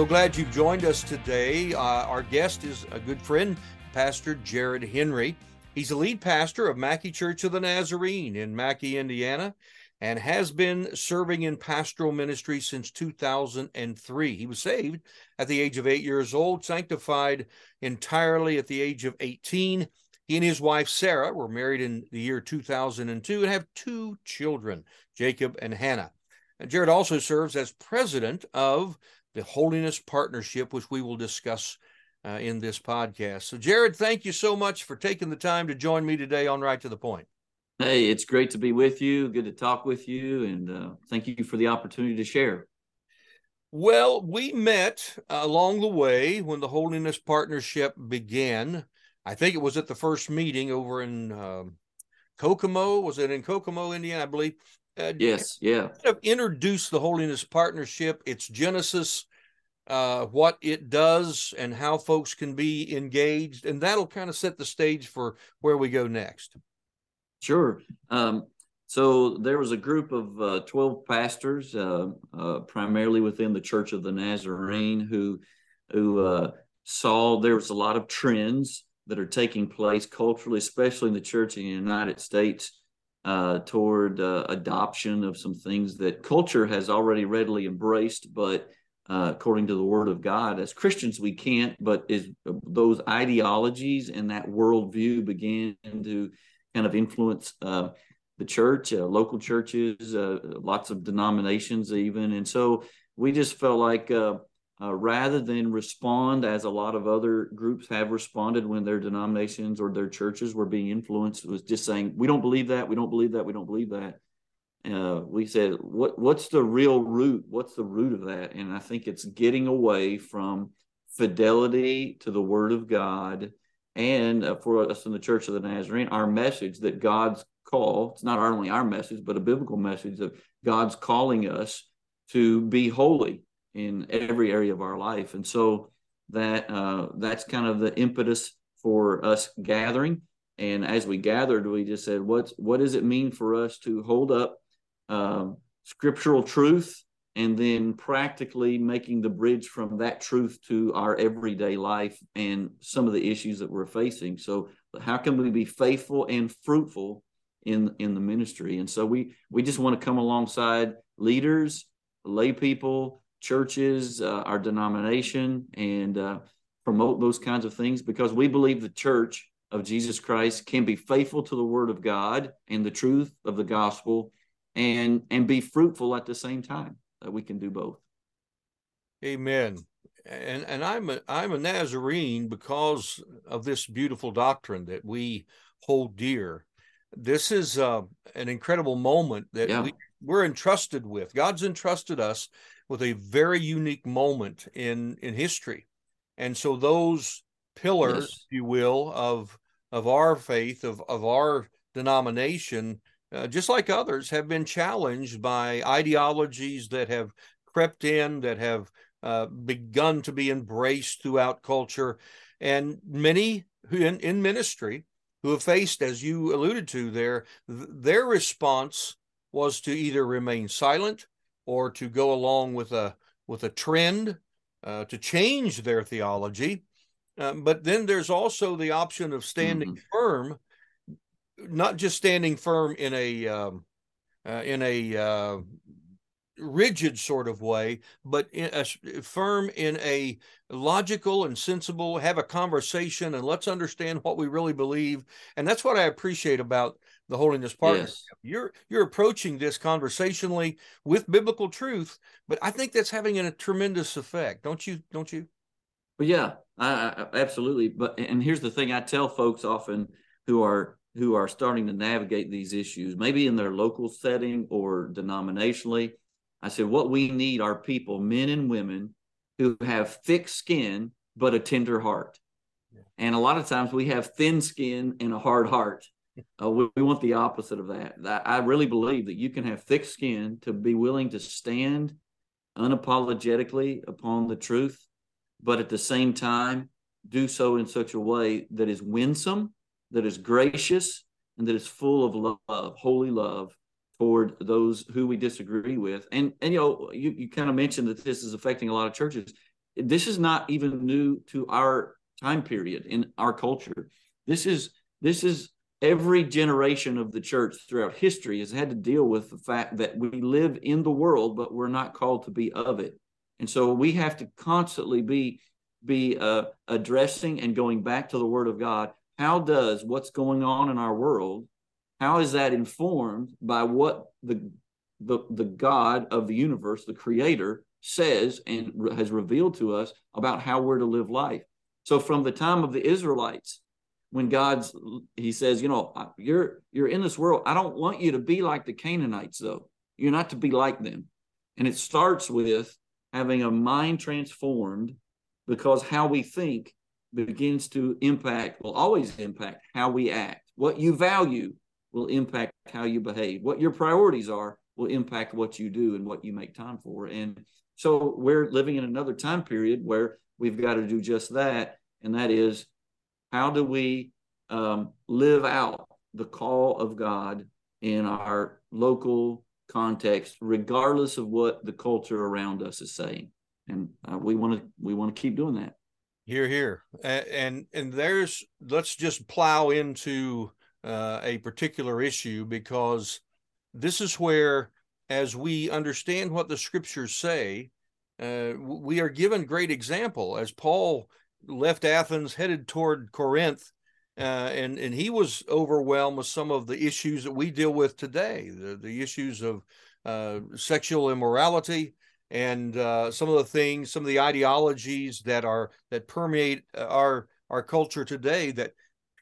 So glad you've joined us today. Uh, our guest is a good friend, Pastor Jared Henry. He's the lead pastor of Mackey Church of the Nazarene in Mackey, Indiana, and has been serving in pastoral ministry since 2003. He was saved at the age of eight years old, sanctified entirely at the age of 18. He and his wife, Sarah, were married in the year 2002 and have two children, Jacob and Hannah. Jared also serves as president of the Holiness Partnership, which we will discuss uh, in this podcast. So, Jared, thank you so much for taking the time to join me today on Right to the Point. Hey, it's great to be with you. Good to talk with you. And uh, thank you for the opportunity to share. Well, we met along the way when the Holiness Partnership began. I think it was at the first meeting over in um, Kokomo. Was it in Kokomo, Indiana? I believe. Uh, yes, yeah. Kind of introduce the Holiness Partnership, its genesis, uh, what it does, and how folks can be engaged, and that'll kind of set the stage for where we go next. Sure. Um, so there was a group of uh, 12 pastors, uh, uh, primarily within the Church of the Nazarene, who who uh, saw there was a lot of trends that are taking place culturally, especially in the church in the United States, uh, toward uh, adoption of some things that culture has already readily embraced, but uh, according to the Word of God, as Christians we can't. But is those ideologies and that worldview began to kind of influence uh, the church, uh, local churches, uh, lots of denominations, even. And so we just felt like uh, rather than respond as a lot of other groups have responded when their denominations or their churches were being influenced, was just saying, we don't believe that, we don't believe that, we don't believe that. Uh, we said, what what's the real root? What's the root of that? And I think it's getting away from fidelity to the Word of God and uh, for us in the Church of the Nazarene, our message that God's call, it's not only our message, but a biblical message of God's calling us to be holy in every area of our life. And so that uh, that's kind of the impetus for us gathering. And as we gathered, we just said, what's what does it mean for us to hold up um, scriptural truth and then practically making the bridge from that truth to our everyday life and some of the issues that we're facing so how can we be faithful and fruitful in in the ministry and so we we just want to come alongside leaders lay people churches uh, our denomination and uh, promote those kinds of things because we believe the church of jesus christ can be faithful to the word of god and the truth of the gospel and and be fruitful at the same time that we can do both. Amen. And and I'm a I'm a Nazarene because of this beautiful doctrine that we hold dear. This is uh, an incredible moment that yeah. we, we're entrusted with. God's entrusted us with a very unique moment in in history, and so those pillars, yes. if you will, of of our faith, of of our denomination, uh, just like others, have been challenged by ideologies that have crept in, that have uh, begun to be embraced throughout culture. And many who in, in ministry who have faced, as you alluded to there, th- their response was to either remain silent or to go along with a with a trend uh, to change their theology. Um, but then there's also the option of standing mm-hmm. firm not just standing firm in a um, uh, in a uh, rigid sort of way, but in a, eh, firm in a logical and sensible. Have a conversation and let's understand what we really believe. And that's what I appreciate about the Holiness Partnership. Yes. You're you're approaching this conversationally with biblical truth, but I think that's having a tremendous effect. Don't you? Don't you? Well, yeah, I, I, absolutely. But and here's the thing: I tell folks often who are who are starting to navigate these issues, maybe in their local setting or denominationally. I said, what we need are people, men and women, who have thick skin but a tender heart. Yeah. And a lot of times we have thin skin and a hard heart. Uh, we, we, want the opposite of that. I really believe that you can have thick skin to be willing to stand unapologetically upon the truth, but at the same time, do so in such a way that is winsome that is gracious and that is full of love, holy love toward those who we disagree with. And and you know, you, you kind of mentioned that this is affecting a lot of churches. this is not even new to our time period in our culture. This is this is every generation of the church throughout history has had to deal with the fact that we live in the world, but we're not called to be of it. And so we have to constantly be be uh, addressing and going back to the Word of God. How does what's going on in our world? How is that informed by what the the, the God of the universe, the Creator, says and re- has revealed to us about how we're to live life? So from the time of the Israelites, when God's He says, you know, you're you're in this world. I don't want you to be like the Canaanites, though. You're not to be like them. And it starts with having a mind transformed because how we think begins to impact, will always impact how we act. What you value will impact how you behave. What your priorities are will impact what you do and what you make time for. And so we're living in another time period where we've got to do just that. And that is how do we um, live out the call of God in our local context, regardless of what the culture around us is saying? And uh, we want to we want to keep doing that. Here, here, and and there's let's just plow into uh, a particular issue because this is where, as we understand what the scriptures say, uh, we are given great example as Paul left Athens, headed toward Corinth, uh, and and he was overwhelmed with some of the issues that we deal with today, the the issues of uh, sexual immorality and uh, some of the things, some of the ideologies that are that permeate our our culture today. That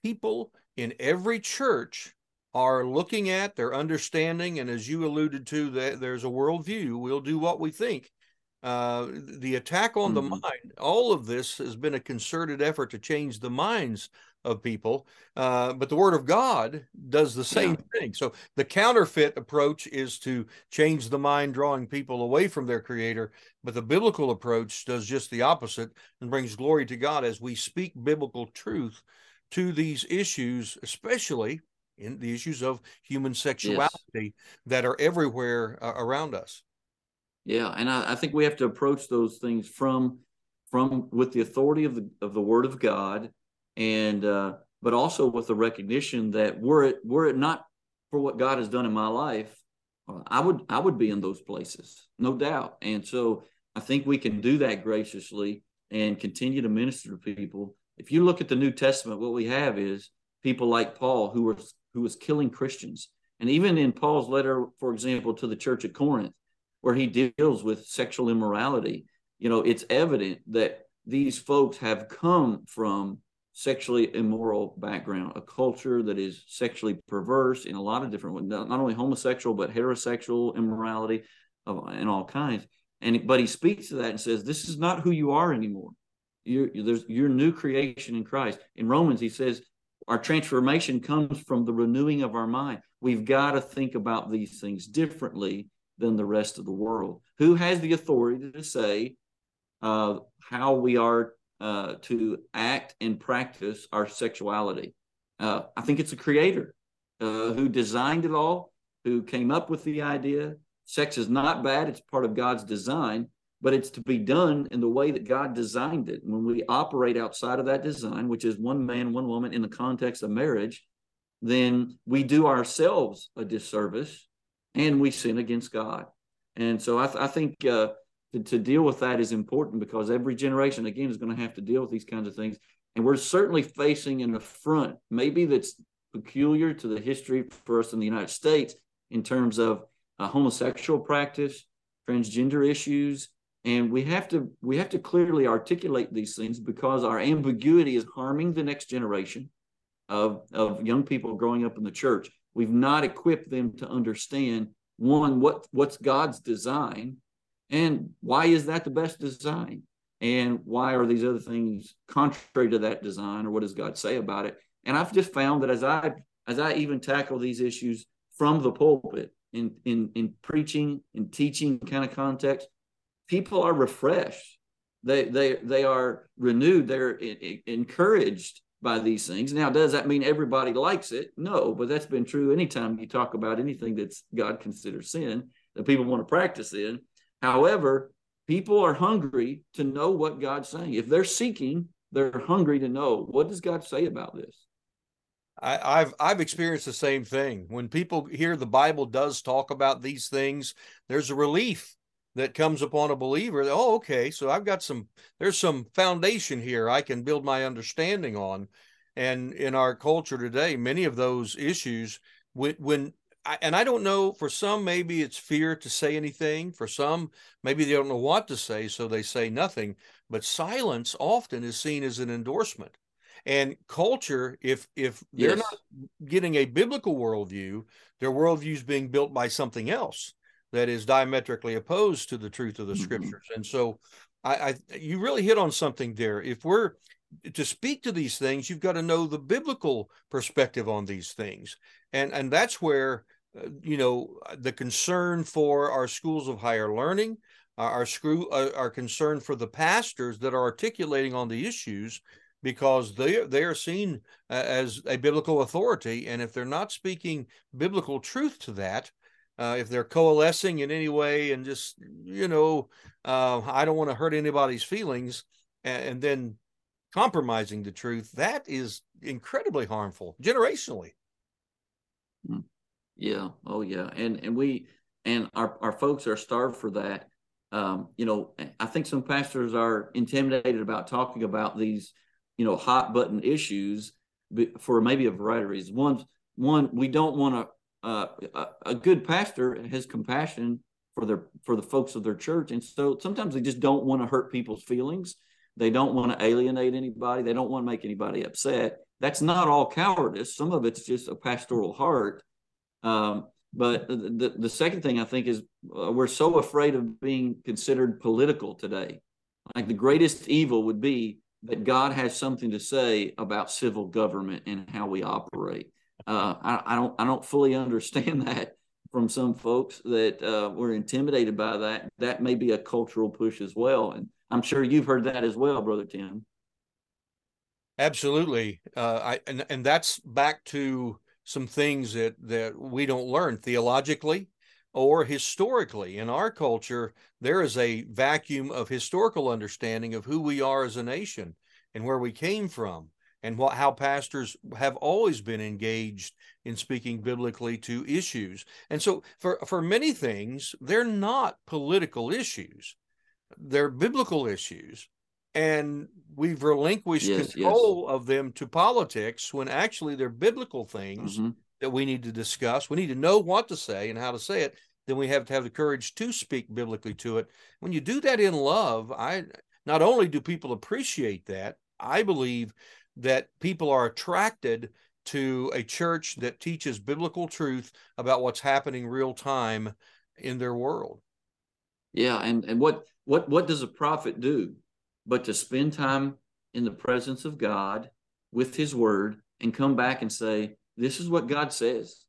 people in every church are looking at, they're understanding, and as you alluded to, that there's a worldview. We'll do what we think uh, the attack on mm-hmm. the mind, all of this has been a concerted effort to change the minds of people. Uh, but the Word of God does the same yeah. thing. So the counterfeit approach is to change the mind, drawing people away from their Creator. But the biblical approach does just the opposite and brings glory to God as we speak biblical truth to these issues, especially in the issues of human sexuality yes. that are everywhere uh, around us. Yeah, and I, I, think we have to approach those things from from with the authority of the of the Word of God, and uh, but also with the recognition that were it were it not for what God has done in my life, uh, I would I would be in those places, no doubt. And so I think we can do that graciously and continue to minister to people. If you look at the New Testament, what we have is people like Paul who was who was killing Christians, and even in Paul's letter, for example, to the church at Corinth where he deals with sexual immorality, you know, it's evident that these folks have come from sexually immoral background, a culture that is sexually perverse in a lot of different ways, not only homosexual but heterosexual immorality of and all kinds. And but he speaks to that and says, "This is not who you are anymore. You're there's you're new creation in Christ." In Romans, he says, "Our transformation comes from the renewing of our mind. We've got to think about these things differently than the rest of the world. Who has the authority to say uh, how we are uh, to act and practice our sexuality? Uh, I think it's a creator uh, who designed it all, who came up with the idea. Sex is not bad, it's part of God's design, but it's to be done in the way that God designed it. when we operate outside of that design, which is one man, one woman in the context of marriage, then we do ourselves a disservice and we sin against God. And so I, th- I think uh, to, to, deal with that is important because every generation, again, is going to have to deal with these kinds of things. And we're certainly facing an affront, maybe that's peculiar to the history for us in the United States in terms of uh, homosexual practice, transgender issues, and we have to we have to clearly articulate these things because our ambiguity is harming the next generation of of young people growing up in the church We've not equipped them to understand one what what's God's design and why is that the best design and why are these other things contrary to that design or what does God say about it? And I've just found that as I as I even tackle these issues from the pulpit in in in preaching and teaching kind of context, people are refreshed. They they they are renewed. They're encouraged by these things. Now, does that mean everybody likes it? No, but that's been true anytime you talk about anything that's God considers sin that people want to practice in. However, people are hungry to know what God's saying. If they're seeking, they're hungry to know what does God say about this. I, have I've experienced the same thing. When people hear the Bible does talk about these things, there's a relief that comes upon a believer. Oh, okay, so I've got some. There's some foundation here I can build my understanding on. And in our culture today, many of those issues, when, when I, and I don't know, for some maybe it's fear to say anything. For some, maybe they don't know what to say, so they say nothing. But silence often is seen as an endorsement and culture if if they're not getting a biblical worldview their worldview is being built by something else that is diametrically opposed to the truth of the mm-hmm. scriptures. And so I, I you really hit on something there. If we're to speak to these things you've got to know the biblical perspective on these things. And and that's where uh, you know the concern for our schools of higher learning our screw uh, our concern for the pastors that are articulating on the issues because they they are seen as a biblical authority, and if they're not speaking biblical truth to that, uh, if they're coalescing in any way and just you know, uh, I don't want to hurt anybody's feelings, and, and then compromising the truth, that is incredibly harmful generationally. Hmm. Yeah. Oh, yeah. And and we and our our folks are starved for that. Um, you know, I think some pastors are intimidated about talking about these you know hot button issues for maybe a variety of reasons. One, one we don't want to. Uh, a, a good pastor has compassion for their for the folks of their church, and so sometimes they just don't want to hurt people's feelings. They don't want to alienate anybody. They don't want to make anybody upset. That's not all cowardice. Some of it's just a pastoral heart. Um, but the, the second thing I think is uh, we're so afraid of being considered political today. Like the greatest evil would be that God has something to say about civil government and how we operate. Uh, I, I, don't I don't fully understand that from some folks that uh, were intimidated by that. That may be a cultural push as well, and I'm sure you've heard that as well, brother Tim. Absolutely, uh, I and and that's back to some things that that we don't learn theologically or historically in our culture there is a vacuum of historical understanding of who we are as a nation and where we came from and what how pastors have always been engaged in speaking biblically to issues and so for for many things they're not political issues they're biblical issues and we've relinquished yes, control yes. of them to politics when actually they're biblical things mm-hmm that we need to discuss. We need to know what to say and how to say it. Then we have to have the courage to speak biblically to it. When you do that in love, I not only do people appreciate that, I believe that people are attracted to a church that teaches biblical truth about what's happening real time in their world. Yeah, and and what what what does a prophet do but to spend time in the presence of God with his word and come back and say, this is what God says.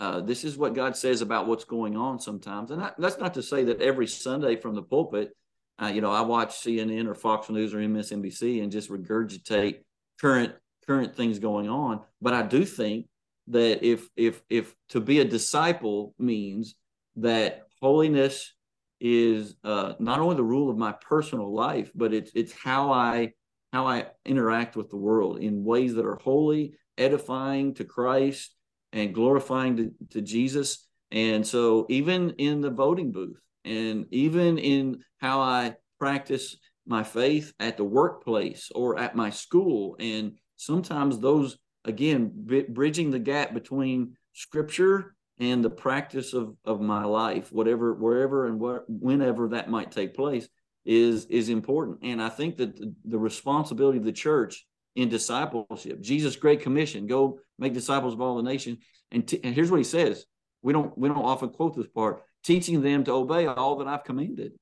Uh, this is what God says about what's going on sometimes. And I, that's not to say that every Sunday from the pulpit, uh, you know, I watch CNN or Fox News or MSNBC and just regurgitate current current things going on. But I do think that if if if to be a disciple means that holiness is uh, not only the rule of my personal life, but it's it's how I how I interact with the world in ways that are holy edifying to Christ and glorifying to, to Jesus. And so, even in the voting booth, and even in how I practice my faith at the workplace or at my school, and sometimes those, again, b- bridging the gap between scripture and the practice of, of my life, whatever, wherever and wh- whenever that might take place, is is important. And I think that the, the responsibility of the church in discipleship. Jesus' great commission: go make disciples of all the nations. And, t- and here's what he says: we don't we don't often quote this part, teaching them to obey all that I've commanded.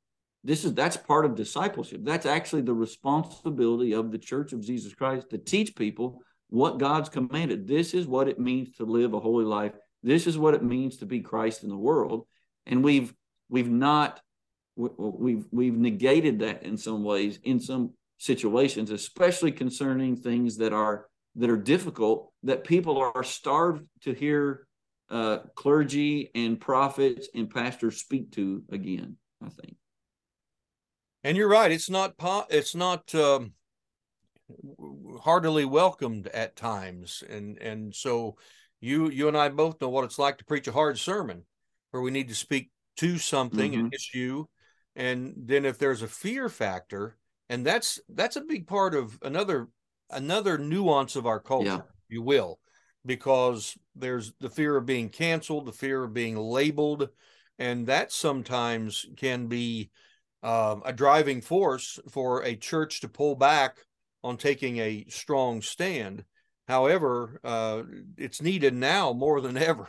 This is that's part of discipleship. That's actually the responsibility of the Church of Jesus Christ to teach people what God's commanded. This is what it means to live a holy life. This is what it means to be Christ in the world. And we've we've not we've we've negated that in some ways in some situations, especially concerning things that are that are difficult, that people are starved to hear uh, clergy and prophets and pastors speak to again. I think. And you're right. It's not po- it's not um, heartily welcomed at times, and and so you you and I both know what it's like to preach a hard sermon, where we need to speak to something Mhm. an issue, and then if there's a fear factor, and that's that's a big part of another another nuance of our culture, Yeah. you will, because there's the fear of being canceled, the fear of being labeled, and that sometimes can be um, a driving force for a church to pull back on taking a strong stand. However, uh, it's needed now more than ever.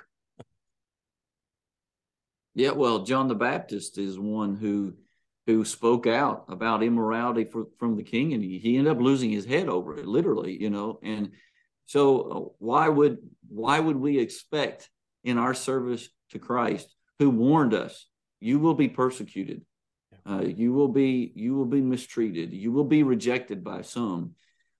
Yeah, well, John the Baptist is one who who spoke out about immorality for, from the king, and he, he ended up losing his head over it, literally, you know. And so, uh, why would why would we expect in our service to Christ, who warned us, you will be persecuted, uh, you will be you will be mistreated, you will be rejected by some,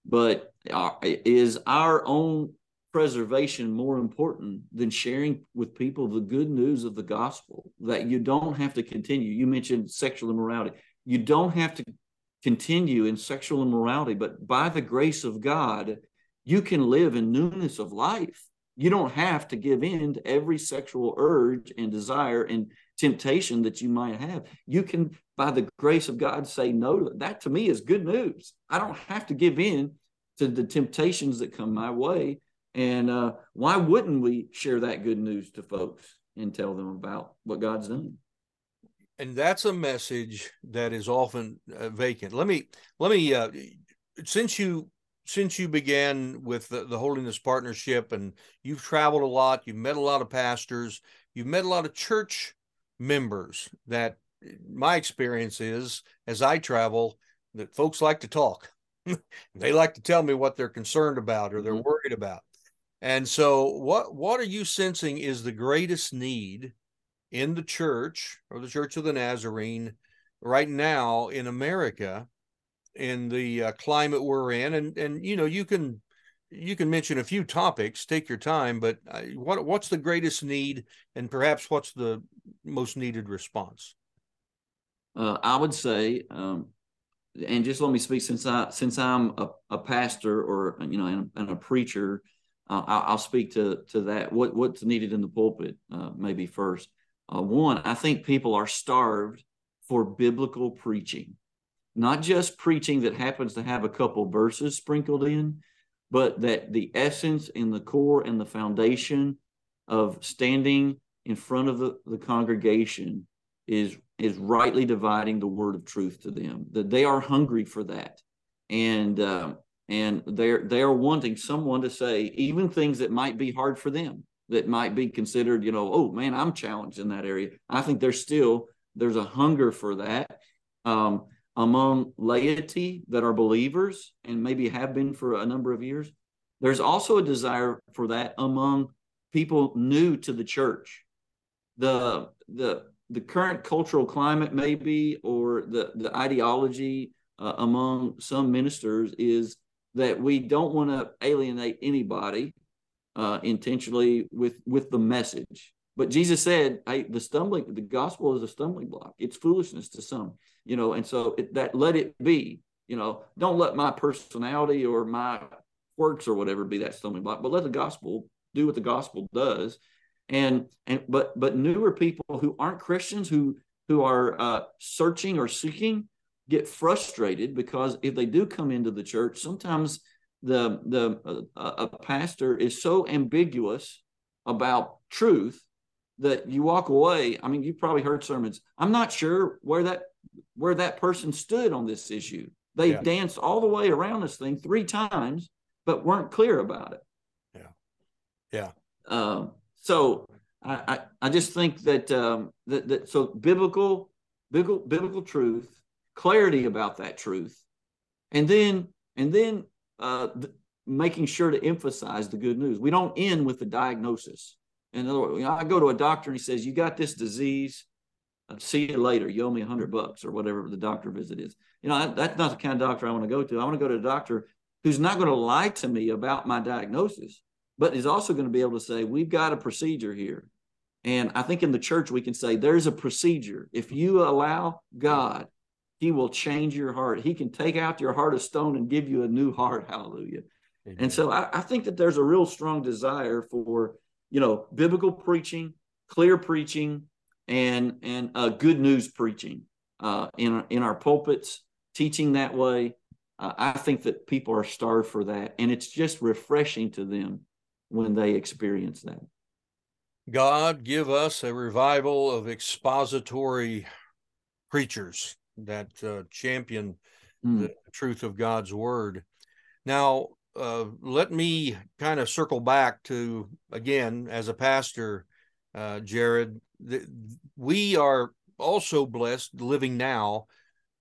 but uh, is our own preservation more important than sharing with people the good news of the gospel? That you don't have to continue you mentioned sexual immorality. You don't have to continue in sexual immorality but by the grace of god you can live in newness of life. You don't have to give in to every sexual urge and desire and temptation that you might have you can by the grace of god say no that to me is good news i don't have to give in to the temptations that come my way and uh, why wouldn't we share that good news to folks and tell them about what God's done? And that's a message that is often uh, vacant. Let me let me uh, since you since you began with the, the Holiness Partnership and you've traveled a lot, you've met a lot of pastors, you've met a lot of church members. That my experience is as I travel that folks like to talk. they like to tell me what they're concerned about or they're Mhm. worried about. And so what what are you sensing is the greatest need in the church or the Church of the Nazarene right now in America in the uh, climate we're in and and you know you can you can mention a few topics take your time but uh, what what's the greatest need and perhaps what's the most needed response Uh, I would say, um, and just let me speak since I since I'm a, a pastor or you know and, and a preacher, uh, I'll, speak to to that. What what's needed in the pulpit, uh, maybe first. Uh, one, I think people are starved for biblical preaching, not just preaching that happens to have a couple verses sprinkled in, but that the essence and the core and the foundation of standing in front of the, the congregation is is rightly dividing the word of truth to them that they are hungry for that. And um, and they're they are wanting someone to say even things that might be hard for them that might be considered you know oh man i'm challenged in that area. I think there's still there's a hunger for that um, among laity that are believers and maybe have been for a number of years. There's also a desire for that among people new to the church the the the current cultural climate maybe or the the ideology uh, among some ministers is that we don't want to alienate anybody uh, intentionally with with the message. But jesus said hey the stumbling the gospel is a stumbling block. It's foolishness to some you know and so it, that let it be you know. Don't let my personality or my works or whatever be that stumbling block but let the gospel do what the gospel does and and but but newer people who aren't Christians who who are uh, searching or seeking get frustrated because if they do come into the church, sometimes the the uh, a pastor is so ambiguous about truth that you walk away. I mean, you've probably heard sermons. I'm not sure where that where that person stood on this issue. They Yeah. danced all the way around this thing three times, but weren't clear about it. Yeah. Yeah Um, so I, I, I just think that, um, that that so biblical, biblical biblical truth, clarity about that truth, and then and then uh, th- making sure to emphasize the good news. We don't end with the diagnosis. In other words, you know, I go to a doctor and he says, "You got this disease. Uh, see you later. You owe me a hundred bucks or whatever the doctor visit is." You know, that, that's not the kind of doctor I want to go to. I want to go to a doctor who's not going to lie to me about my diagnosis but is also going to be able to say, we've got a procedure here. And I think in the church, we can say there's a procedure. If you allow God He will change your heart. He can take out your heart of stone and give you a new heart. Hallelujah. Amen. And so I, I think that there's a real strong desire for, you know, biblical preaching, clear preaching, and and uh, good news preaching uh, in in our pulpits, teaching that way. Uh, I think that people are starved for that, and it's just refreshing to them when they experience that. God, give us a revival of expository preachers that uh, champion mm. the truth of God's word. Now, uh, let me kind of circle back to again as a pastor, uh, Jared. The, we are also blessed living now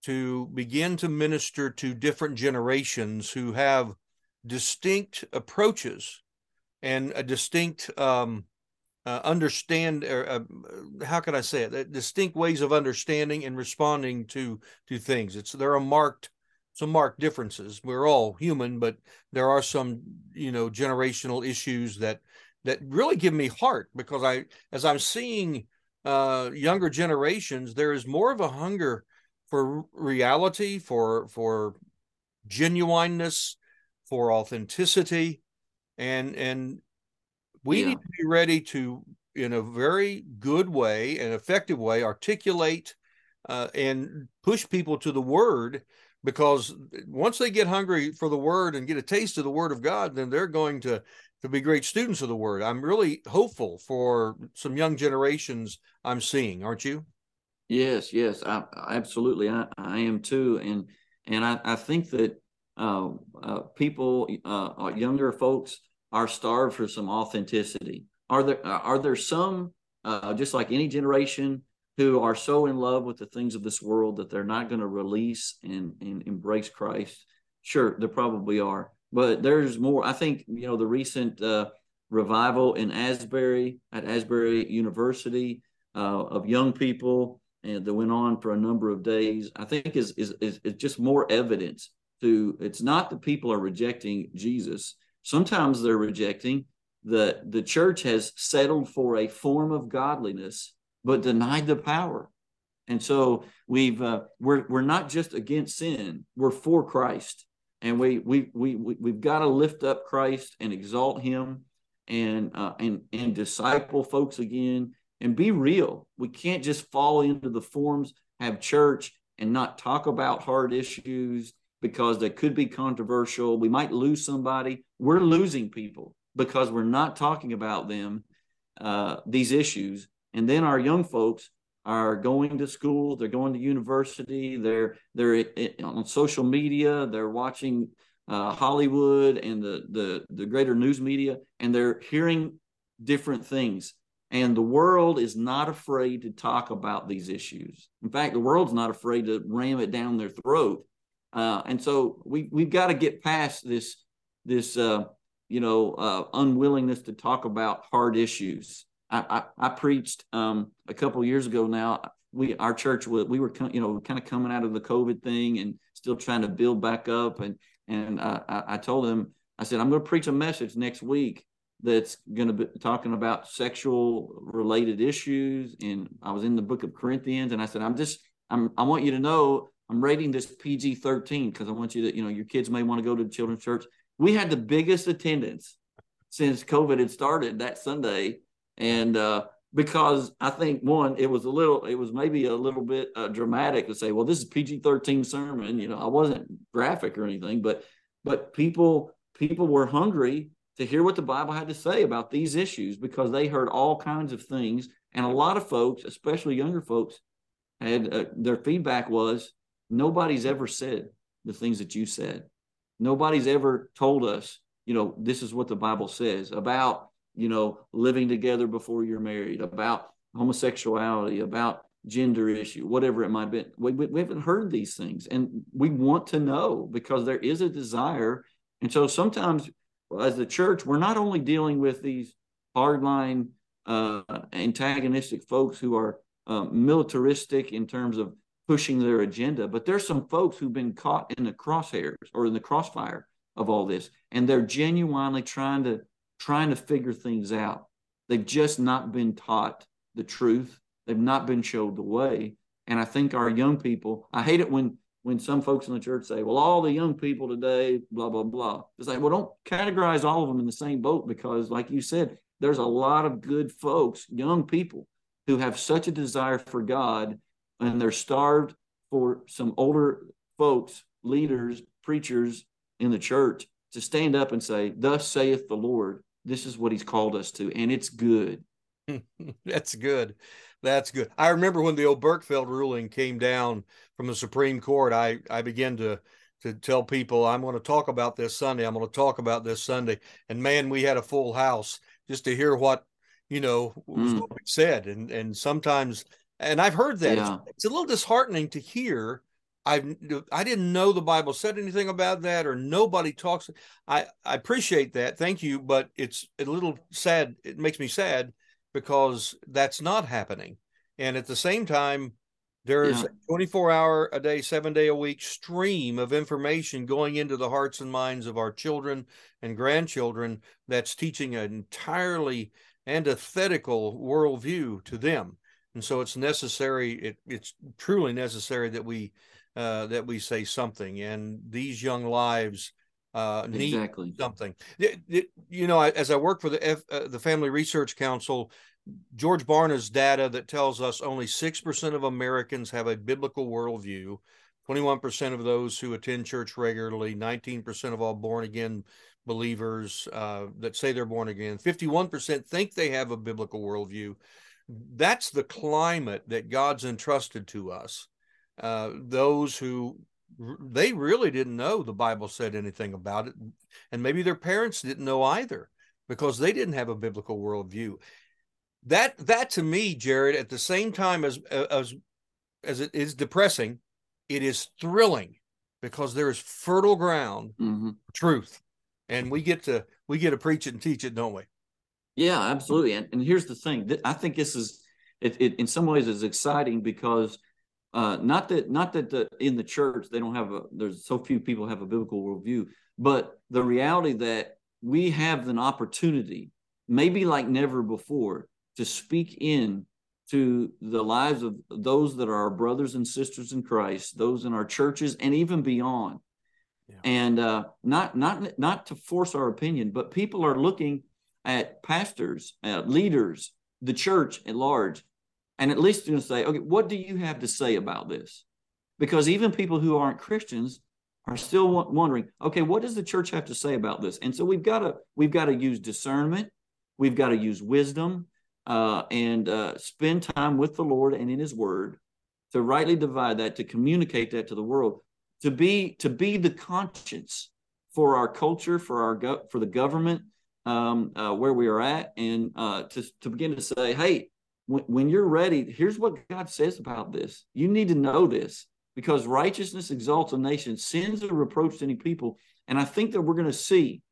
to begin to minister to different generations who have distinct approaches and a distinct um, uh, understand or uh, how can I say it? Distinct ways of understanding and responding to to things. It's there are marked some marked differences. We're all human, but there are some you know generational issues that that really give me heart because I as I'm seeing uh, younger generations, there is more of a hunger for reality, for for genuineness, for authenticity, and and we yeah. need to be ready to, in a very good way and effective way, articulate uh, and push people to the word because once they get hungry for the word and get a taste of the word of God, then they're going to to be great students of the word. I'm really hopeful for some young generations I'm seeing, aren't you? Yes, yes, I, absolutely. I, I am too, and and I, I think that uh, uh, people, uh, younger folks, are starved for some authenticity. Are there are there some uh, just like any generation who are so in love with the things of this world that they're not going to release and, and embrace Christ? Sure, there probably are, but there's more. I think you know the recent uh, revival in Asbury at Asbury University uh, of young people and that went on for a number of days. I think is is is, is just more evidence to it's not that people are rejecting Jesus Sometimes they're rejecting the the church has settled for a form of godliness but denied the power. And so we've uh, we're we're not just against sin, we're for Christ. And we we we, we have got to lift up Christ and exalt him and uh, and and disciple folks again and be real. We can't just fall into the forms, have church and not talk about hard issues because they could be controversial. We might lose somebody. We're losing people because we're not talking about them, uh, these issues. And then our young folks are going to school, they're going to university, they're they're on social media, they're watching uh, Hollywood and the, the the greater news media, and they're hearing different things. And the world is not afraid to talk about these issues. In fact, the world's not afraid to ram it down their throat uh, and so we we've got to get past this this uh, you know uh, unwillingness to talk about hard issues. I I, I preached um, a couple years ago now. We our church was we were you know kind of coming out of the COVID thing and still trying to build back up. And and I, I told them I said I'm going to preach a message next week that's going to be talking about sexual related issues. And I was in the book of Corinthians, and I said I'm just I'm I want you to know I'm rating this PG 13 because I want you to, you know, your kids may want to go to the children's church. We had the biggest attendance since COVID had started that Sunday. And uh, because I think one, it was a little, it was maybe a little bit uh, dramatic to say, well, this is PG 13 sermon. You know, I wasn't graphic or anything, but, but people, people were hungry to hear what the Bible had to say about these issues because they heard all kinds of things. And a lot of folks, especially younger folks, had uh, their feedback was Nobody's ever said the things that you said. Nobody's ever told us, you know, this is what the Bible says about, you know, living together before you're married, about homosexuality, about gender issue, whatever it might be. We, we, we haven't heard these things and we want to know because there is a desire. And so sometimes as the church, we're not only dealing with these hardline, uh, antagonistic folks who are uh, militaristic in terms of pushing their agenda. But there's some folks who've been caught in the crosshairs or in the crossfire of all this, and they're genuinely trying to trying to figure things out. They've just not been taught the truth. They've not been showed the way, And I think our young people, I hate it when when some folks in the church say, well, all the young people today, blah, blah, blah. It's like, well, don't categorize all of them in the same boat because, like you said, there's a lot of good folks, young people, who have such a desire for God and they're starved for some older folks, leaders, preachers in the church to stand up and say, Thus saith the Lord, this is what he's called us to, and it's good. That's good. That's good. I remember when the Obergefell ruling came down from the Supreme Court, I, I began to to tell people I'm going to talk about this Sunday. I'm going to talk about this Sunday. And man, we had a full house just to hear what, you know, was mm. said. And and sometimes and I've heard that. Yeah. It's, it's, a little disheartening to hear. I I didn't know the Bible said anything about that, or nobody talks. I I appreciate that, thank you, but it's a little sad. It makes me sad because that's not happening. And at the same time, there's yeah. a 24 hour a day, seven day a week stream of information going into the hearts and minds of our children and grandchildren that's teaching an entirely antithetical worldview to them and so it's necessary it, it's truly necessary that we uh, that we say something. And these young lives uh, need exactly. something. It, it, you know as i work for the F, uh, the family research council george barna's data that tells us only 6% of americans have a biblical worldview. 21% of those who attend church regularly 19% of all born again believers uh, that say they're born again 51% think they have a biblical worldview that's the climate that God's entrusted to us. Uh, those who they really didn't know the Bible said anything about it, and maybe their parents didn't know either because they didn't have a biblical worldview. That that to me, Jared, at the same time as as as it is depressing, it is thrilling because there is fertile ground mm-hmm. truth, and we get to we get to preach it and teach it, don't we? Yeah, absolutely. And, and here's the thing: I think this is, it, it in some ways is exciting because uh, not that not that the, in the church they don't have a there's so few people have a biblical worldview, but the reality that we have an opportunity, maybe like never before, to speak in to the lives of those that are our brothers and sisters in Christ, those in our churches, and even beyond. Yeah. And uh, not not not to force our opinion, but people are looking at pastors, uh, leaders, the church at large, and at least going to say, okay, what do you have to say about this? Because even people who aren't Christians are still wondering, okay, what does the church have to say about this? And so we've got to we've got to use discernment, we've got to use wisdom, uh, and uh, spend time with the Lord and in His Word to rightly divide that, to communicate that to the world, to be to be the conscience for our culture, for our go- for the government, um, uh, where we are at and uh, to, to begin to say, hey, when, when you're ready, here's what God says about this. You need to know this because righteousness exalts a nation, sins are reproach to any people. And I think that we're going to see,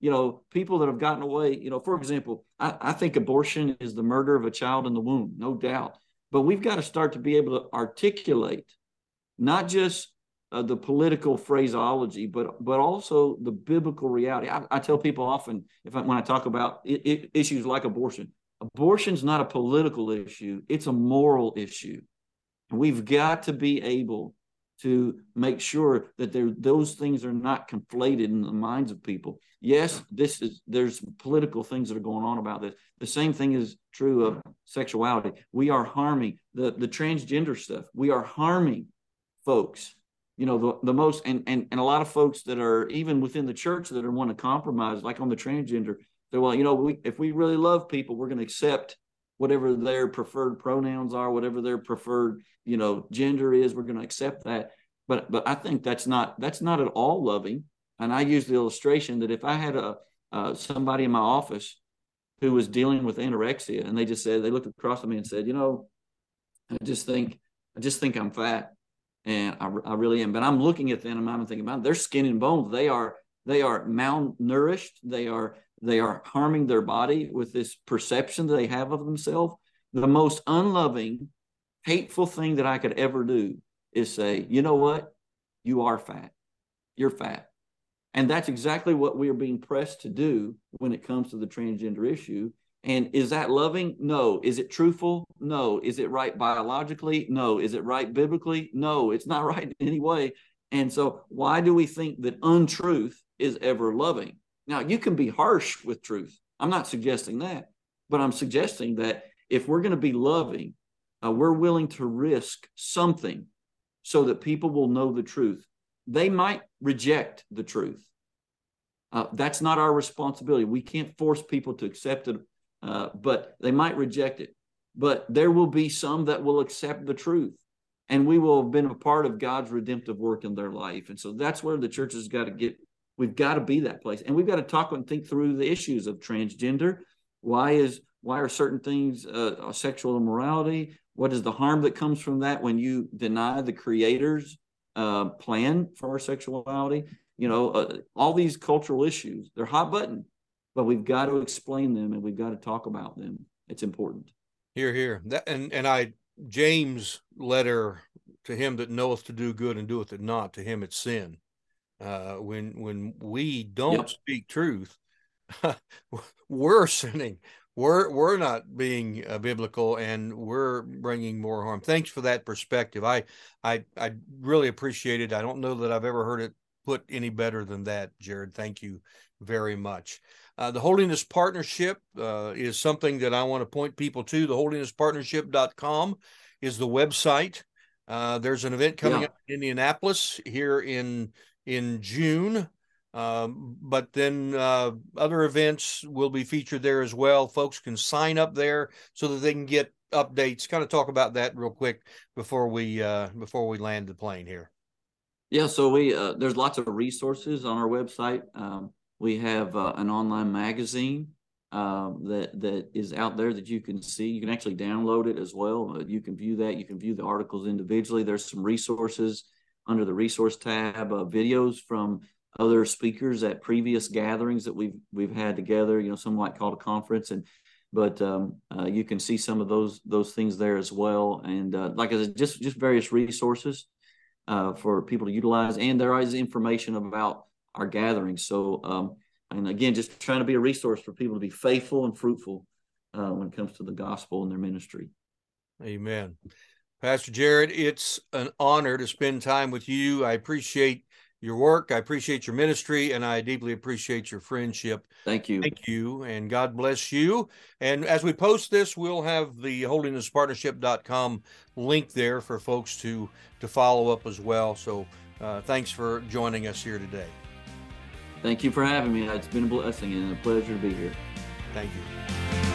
you know, people that have gotten away, you know, for example, I, I think abortion is the murder of a child in the womb, no doubt. But we've got to start to be able to articulate not just uh, the political phraseology, but but also the biblical reality. I, I tell people often, if I, when I talk about issues like abortion, abortion's not a political issue; it's a moral issue, we've got to be able to make sure that there those things are not conflated in the minds of people. Yes, this is there's political things that are going on about this. The same thing is true of sexuality. We are harming the the transgender stuff. We are harming folks you know the, the most and, and and a lot of folks that are even within the church that are want to compromise like on the transgender say well you know we, if we really love people we're going to accept whatever their preferred pronouns are whatever their preferred you know gender is we're going to accept that. But but i think that's not that's not at all loving. And i use the illustration that if i had a uh, somebody in my office who was dealing with anorexia and they just said they looked across at me and said you know i just think i just think i'm fat and I, I really am. But I'm looking at them and I'm thinking about their skin and bones. They are they are malnourished. They are they are harming their body with this perception that they have of themselves. The most unloving, hateful thing that I could ever do is say, you know what, you are fat. You're fat. And that's exactly what we are being pressed to do when it comes to the transgender issue And is that loving? No. Is it truthful? No. Is it right biologically? No. Is it right biblically? No. It's not right in any way. And so, why do we think that untruth is ever loving? Now, you can be harsh with truth. I'm not suggesting that, but I'm suggesting that if we're going to be loving, uh, we're willing to risk something so that people will know the truth. They might reject the truth. Uh, that's not our responsibility. We can't force people to accept it, uh, but they might reject it. But there will be some that will accept the truth, and we will have been a part of God's redemptive work in their life. And so that's where the church has got to get. We've got to be that place, and we've got to talk and think through the issues of transgender. Why is why are certain things uh, sexual immorality? What is the harm that comes from that when you deny the Creator's uh, plan for our sexuality? You know, uh, all these cultural issues, they're hot button, but we've got to explain them and we've got to talk about them. It's important. Here, here. That, and, and I, James' letter to him that knoweth to do good and doeth it not, to him it's sin. Uh, when when we don't yep. speak truth, we're sinning we're we're not being uh, biblical and we're bringing more harm thanks for that perspective i i i really appreciate it i don't know that i've ever heard it put any better than that jared thank you very much uh, the holiness partnership uh, is something that i want to point people to the holinesspartnership.com is the website uh, there's an event coming yeah. up in indianapolis here in in june um, but then uh, other events will be featured there as well. Folks can sign up there so that they can get updates. Kind of talk about that real quick before we uh, before we land the plane here. Yeah, so we uh, there's lots of resources on our website. Um, we have uh, an online magazine um, that that is out there that you can see. You can actually download it as well. Uh, you can view that. You can view the articles individually. There's some resources under the resource tab, uh, videos from other speakers at previous gatherings that we've we've had together. You know, some might call it a conference, and but um, uh, you can see some of those those things there as well. And uh, like I said, just just various resources uh, for people to utilize, and there is information about our gatherings. So, um, and again, just trying to be a resource for people to be faithful and fruitful uh, when it comes to the gospel and their ministry. Amen. Pastor Jared, it's an honor to spend time with you. I appreciate your work. I appreciate your ministry and I deeply appreciate your friendship. Thank you. Thank you. And God bless you. And as we post this, we'll have the holinesspartnership.com link there for folks to to follow up as well. So uh, thanks for joining us here today. Thank you for having me. It's been a blessing and a pleasure to be here. Thank you.